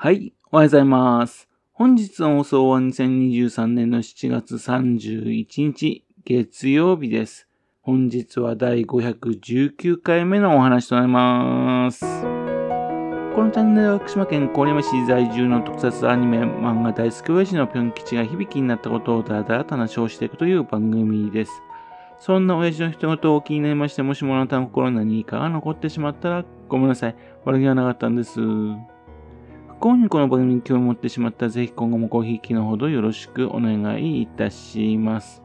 はい、おはようございます。本日の放送は2023年の7月31日、月曜日です。本日は第519回目のお話となります。このチャンネルは福島県郡山市在住の特撮アニメ漫画大好き親父のぴょん吉が響きになったことをだらだらと話をしていくという番組です。そんな親父の一言を気になりまして、もしもあなたの心に何かが残ってしまったらごめんなさい。悪気はなかったんです。幸にこの番組に興味を持ってしまったら、ぜひ今後もごひいきのほどよろしくお願いいたします。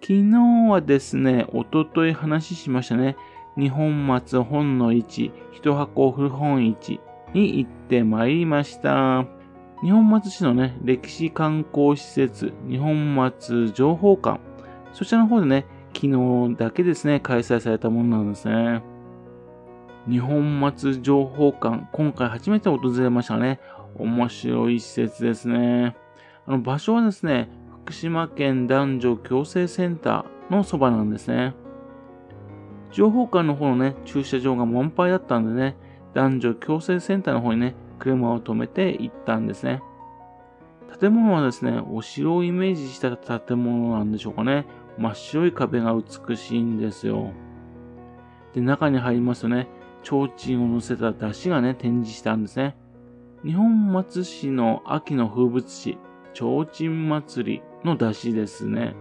昨日はですね、おととい話しましたね。日本松本の市、一箱古本市に行ってまいりました。日本松市のね、歴史観光施設、日本松情報館、そちらの方でね、昨日だけですね、開催されたものなんですね。日本松情報館、今回初めて訪れましたね。面白い施設ですね。あの場所はですね、福島県男女共生センターのそばなんですね。情報館の方のね、駐車場が満杯だったんでね、男女共生センターの方にね、車を止めて行ったんですね。建物はですね、お城をイメージした建物なんでしょうかね。真っ白い壁が美しいんですよ。で、中に入りますとね、提灯を乗せた出汁がね、展示したんですね。日本松市の秋の風物詩、提灯祭りの出汁ですね。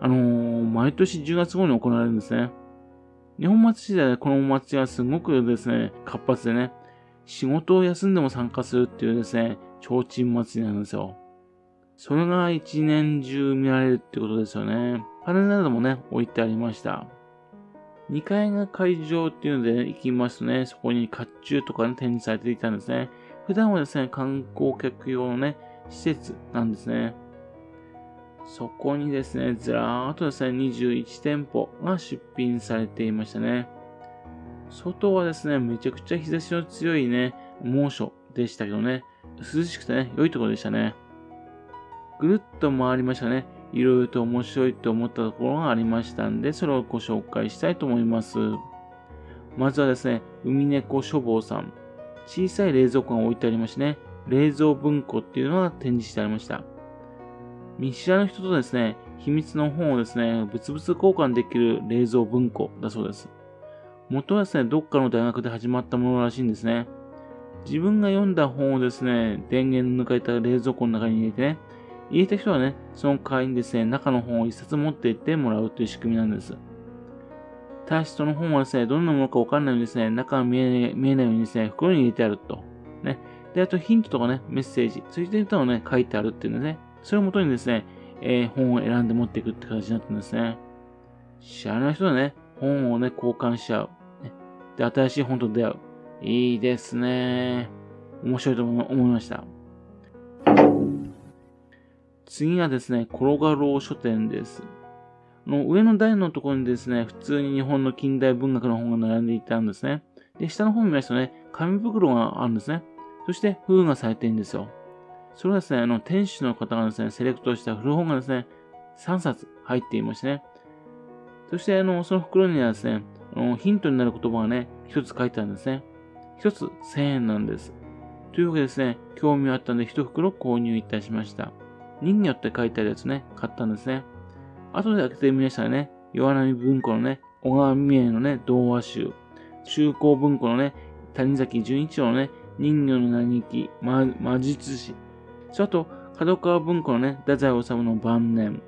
あのー、毎年10月号に行われるんですね。日本松市でこのお祭りはすごくですね、活発でね、仕事を休んでも参加するっていうですね、提灯祭りなんですよ。それが一年中見られるってことですよね。パネルなどもね、置いてありました。2階が会場っていうので、行きますね、そこに甲冑とかね、展示されていたんですね。普段はですね、観光客用のね、施設なんですね。そこにですね、ずらーっとですね、21店舗が出品されていましたね。外はですね、めちゃくちゃ日差しの強いね、猛暑でしたけどね、涼しくてね、良いところでしたね。ぐるっと回りましたね。いろいろと面白いと思ったところがありましたんで、それをご紹介したいと思います。まずはですね、海猫書房さん。小さい冷蔵庫が置いてありましてね、冷蔵文庫っていうのが展示してありました。見知らぬ人とですね、秘密の本をですね、物々交換できる冷蔵文庫だそうです。元はですね、どっかの大学で始まったものらしいんですね。自分が読んだ本をですね、電源抜かれた冷蔵庫の中に入れてね、入れた人はね、その代わりにですね、中の本を一冊持って行ってもらうという仕組みなんです。ただしその本はですね、どんなものかわかんないようにですね、中が見えない見えないようにですね、袋に入れてあると。ね。で、あとヒントとかね、メッセージ、そういったのをね、書いてあるっていうんでね、それをもとにですね、えー、本を選んで持っていくって形になってるんですね。知らない人はね、本をね、交換し合う。ね、で、新しい本と出会う。いいですね。面白いと思いました。次がですね、転がろう書店です。の上の台のところにですね、普通に日本の近代文学の本が並んでいたんですね。で、下の方見ますとね、紙袋があるんですね。そして封がされているんですよ。それはですね、あの、店主の方がですね、セレクトした古本がですね、3冊入っていましてね。そして、あの、その袋にはですね、あのヒントになる言葉がね、一つ書いてあるんですね。一つ1000円なんです。というわけでですね、興味あったので一袋購入いたしました。人魚って書いてあるやつね、買ったんですね。後で開けてみましたらね、岩波文庫のね、小川美恵のね、童話集、中高文庫のね、谷崎潤一郎のね、人魚の嘆き、魔術師。そあと、角川文庫のね、太宰治の晩年。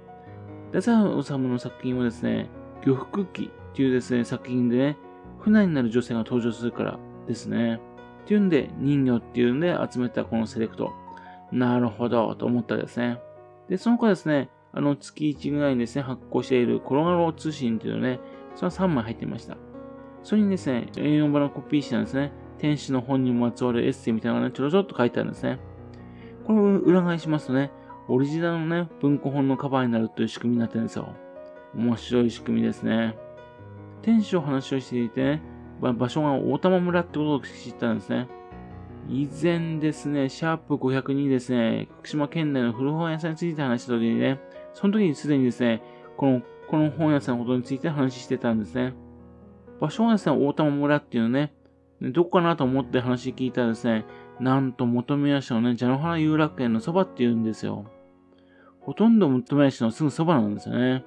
太宰治の作品はですね、漁服記っていうですね、作品でね、船になる女性が登場するからですね。っていうんで、人魚っていうんで集めたこのセレクト。なるほど、と思ったですね。で、その子ですね、あの、月1ぐらいにですね、発行している転がろう通信というのね、その3枚入っていました。それにですね、A4 版のコピー紙なんですね、天使の本にまつわるエッセイみたいなのがね、ちょろちょろっと書いてあるんですね。これを裏返しますとね、オリジナルのね、文庫本のカバーになるという仕組みになってるんですよ。面白い仕組みですね。天使を話をしていてね、場所が大玉村ってことを知ったんですね。以前ですね、シャープ502ですね、福島県内の古本屋さんについて話した時にね、その時にすでにですね、この、この本屋さんのことについて話してたんですね。場所はですね、大玉村っていうね、どこかなと思って話聞いたらですね、なんと本宮市のね、蛇の原遊楽園のそばって言うんですよ。ほとんど本宮市のすぐそばなんですよね。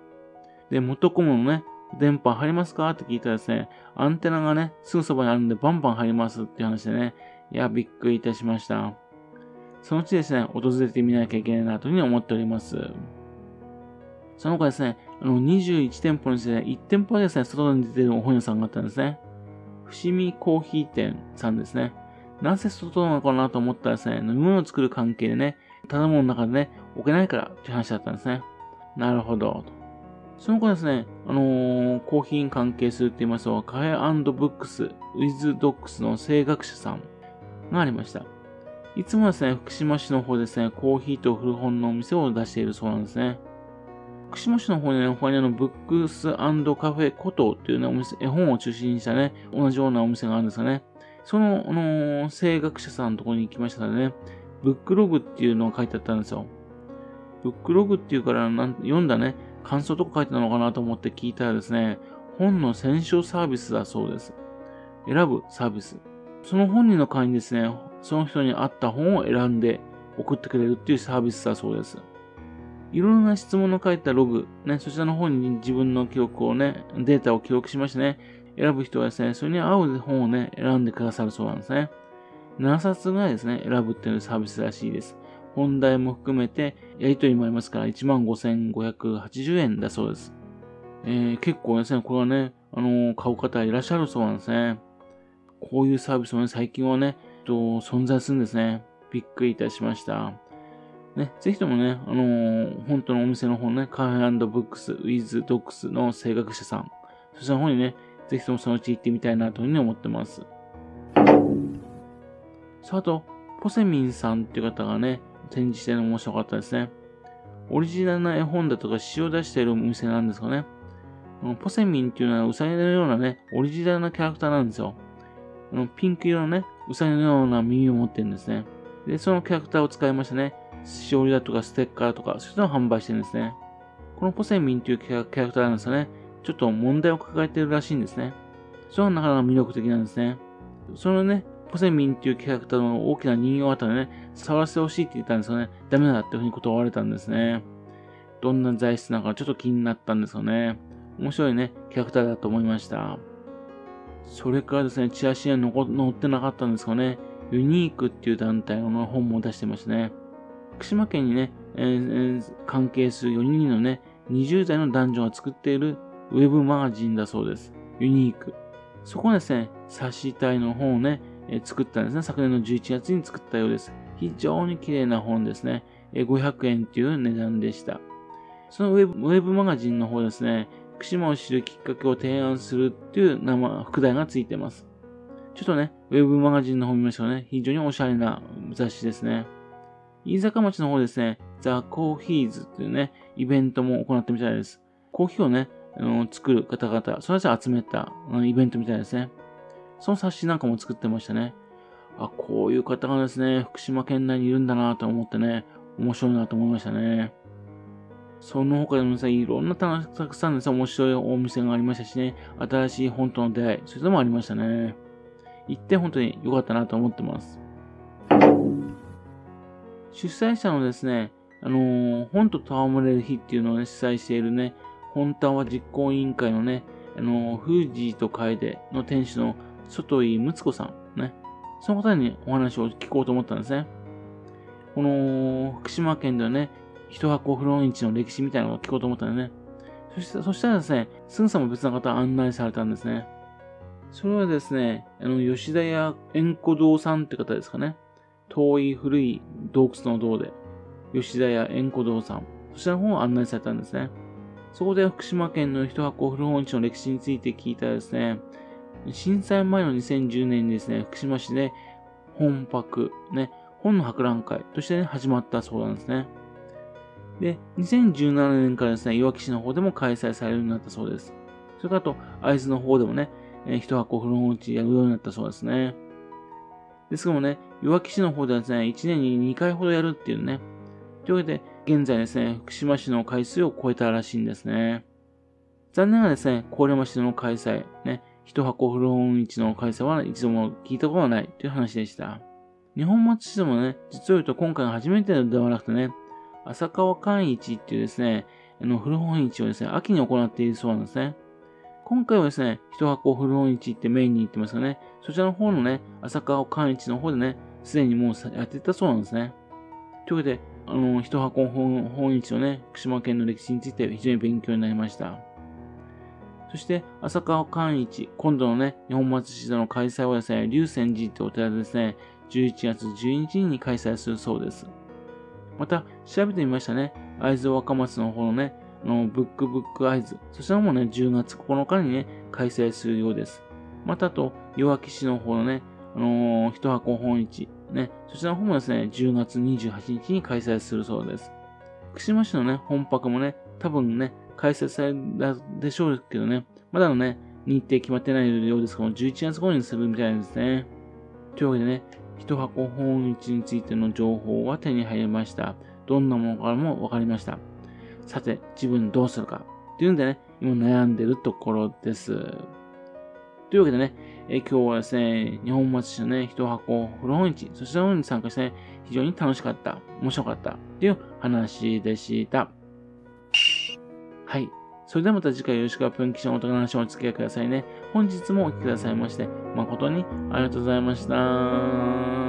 で、元コムのね、電波入りますか？って聞いたらですね、アンテナがね、すぐそばにあるんでバンバン入りますっていう話でね、いや、びっくりいたしました。そのうちですね、訪れてみなきゃいけないなというふうに思っております。その他ですね、あの、21店舗にですね、1店舗はですね、外に出てるお本屋さんがあったんですね。伏見コーヒー店さんですね。なぜ外なのかなと思ったらですね、飲み物を作る関係でね、建物の中でね、置けないからって話だったんですね。なるほど。その後ですね、あのー、コーヒーに関係するって言いますと、カフェブックス、ウィズドックスの声楽者さんがありました。いつもですね、福島市の方ですね、コーヒーと古本のお店を出しているそうなんですね。福島市の方にね、他にあの、ブックスカフェコトっていうね、お店、絵本を中心にしたね、同じようなお店があるんですよね。その、あのー、声楽者さんのところに行きましたらね、ブックログっていうのが書いてあったんですよ。ブックログっていうからなん読んだね、感想とか書いてたのかなと思って聞いたらですね、本の選書サービスだそうです。選ぶサービス。その本人の会にですね、その人に合った本を選んで送ってくれるっていうサービスだそうです。いろんな質問の書いたログ、ね、そちらの方に自分の記録をね、データを記録しましてね、選ぶ人はですね、それに合う本をね、選んでくださるそうなんですね。7冊ぐらいですね、選ぶっていうサービスらしいです。本題も含めて、やりとりもありますから、15,580円だそうです。えー、結構ですね、これはね、あのー、買う方いらっしゃるそうなんですね。こういうサービスもね、最近はね、と存在するんですね。びっくりいたしました。ね、ぜひともね、あのー、本当のお店の方ね、カフェブックス、ウィズドックスの声楽者さん、そちらの方にね、ぜひともそのうち行ってみたいなというふうに思ってます。さあ、あと、ポセミンさんっていう方がね、展示してるの面白かったですね。オリジナルな絵本だとか詩を出しているお店なんですかね。ポセミンっていうのはウサギのようなね、オリジナルなキャラクターなんですよ。ピンク色のね、ウサギのような耳を持ってるんですね。で、そのキャラクターを使いましてね、しおりだとかステッカーとか、そういうのを販売してるんですね。このポセミンというキャラクターなんですよね。ちょっと問題を抱えてるらしいんですね。それはなかなか魅力的なんですね。そのね、ポセミンっていうキャラクターの大きな人形あったらね、触らせてほしいって言ったんですよね。ダメだっていうふうに断られたんですね。どんな材質なのかちょっと気になったんですよね。面白いね、キャラクターだと思いました。それからですね、チラシには載ってなかったんですかね。ユニークっていう団体の本も出してましたね。福島県にね、えー、関係する4人のね、20代の男女が作っているウェブマガジンだそうです。ユニーク。そこはですね、冊子体の本をね、えー、作ったんですね。昨年の11月に作ったようです。非常に綺麗な本ですね。えー、500円っていう値段でした。そのウェブマガジンの方ですね、福島を知るきっかけを提案するっていう名前、副題がついてます。ちょっとね、ウェブマガジンの方見ましょうね。非常におしゃれな雑誌ですね。飯坂町の方ですね、ザ・コーヒーズっていうね、イベントも行ってみたいです。コーヒーをね、あの作る方々、それぞれ集めた、うん、イベントみたいですね。その冊子なんかも作ってましたね。あ、こういう方がですね、福島県内にいるんだなと思ってね、面白いなと思いましたね。その他でもですね、いろんなたくさんですね、面白いお店がありましたしね、新しい本との出会い、そういうのもありましたね。行って本当に良かったなと思ってます。主催者のですね、あのー、本と戯れる日っていうのをね、主催しているね、本タワ実行委員会のね、あのー、フージーと楓の店主の外井睦子さん、ね、その方にお話を聞こうと思ったんですね。この、福島県ではね、一箱フロン市の歴史みたいなのを聞こうと思ったんでね。そしたら、そしたらですね、すぐさま別な方案内されたんですね。それはですね、あの、吉田屋円古堂さんって方ですかね。遠い古い洞窟の洞で、吉田屋円古堂さん、そちらの方を案内されたんですね。そこで福島県の一箱古本市の歴史について聞いたらですね、震災前の2010年にですね、福島市で本博、ね、本の博覧会としてね、始まったそうなんですね。で、2017年からですね、いわき市の方でも開催されるようになったそうです。それからあと、会津の方でもね、えー、一箱古本市やるようになったそうですね。ですけどもね、いわき市の方ではですね、1年に2回ほどやるっていうね。というわけで、現在ですね、福島市の回数を超えたらしいんですね。残念ながですね、郡山市の開催、ね、一箱古本市の開催は一度も聞いたことがないという話でした。日本松市でもね、実を言うと今回が初めてではなくてね、浅川寛市っていうですね、あの古本市をですね、秋に行っているそうなんですね。今回はですね、一箱古本市ってメインに行ってますよね。そちらの方のね、浅川寛市の方でね、すでにもうやってたそうなんですね。というわけで、あの、一箱本本市のね、福島県の歴史について非常に勉強になりました。そして、浅川寛一、今度のね、日本松市での開催はですね、龍泉寺ってお寺でですね、11月12日に開催するそうです。また、調べてみましたね。会津若松の方のね、のブックブック会津、そちらもね、10月9日にね、開催するようです。またあと、弱木市の方のね、あのー、一箱本市、ね、そちらの方もですね、10月28日に開催するそうです。福島市のね、本泊もね、多分ね、開催されるでしょうけどね、まだのね、日程決まってないようですから、11月頃にするみたいですね。というわけでね、一箱本市についての情報は手に入りました。どんなものからも分かりました。さて、自分どうするかっていうんでね、今悩んでるところです。というわけでね、え今日はですね、日本松市のね、一箱古本市、そちらの方に参加して、ね、非常に楽しかった、面白かったっていう話でした。はい。それではまた次回よろしくプンキシのお話をお付き合いくださいね。本日もお聴きくださいまして、誠にありがとうございました。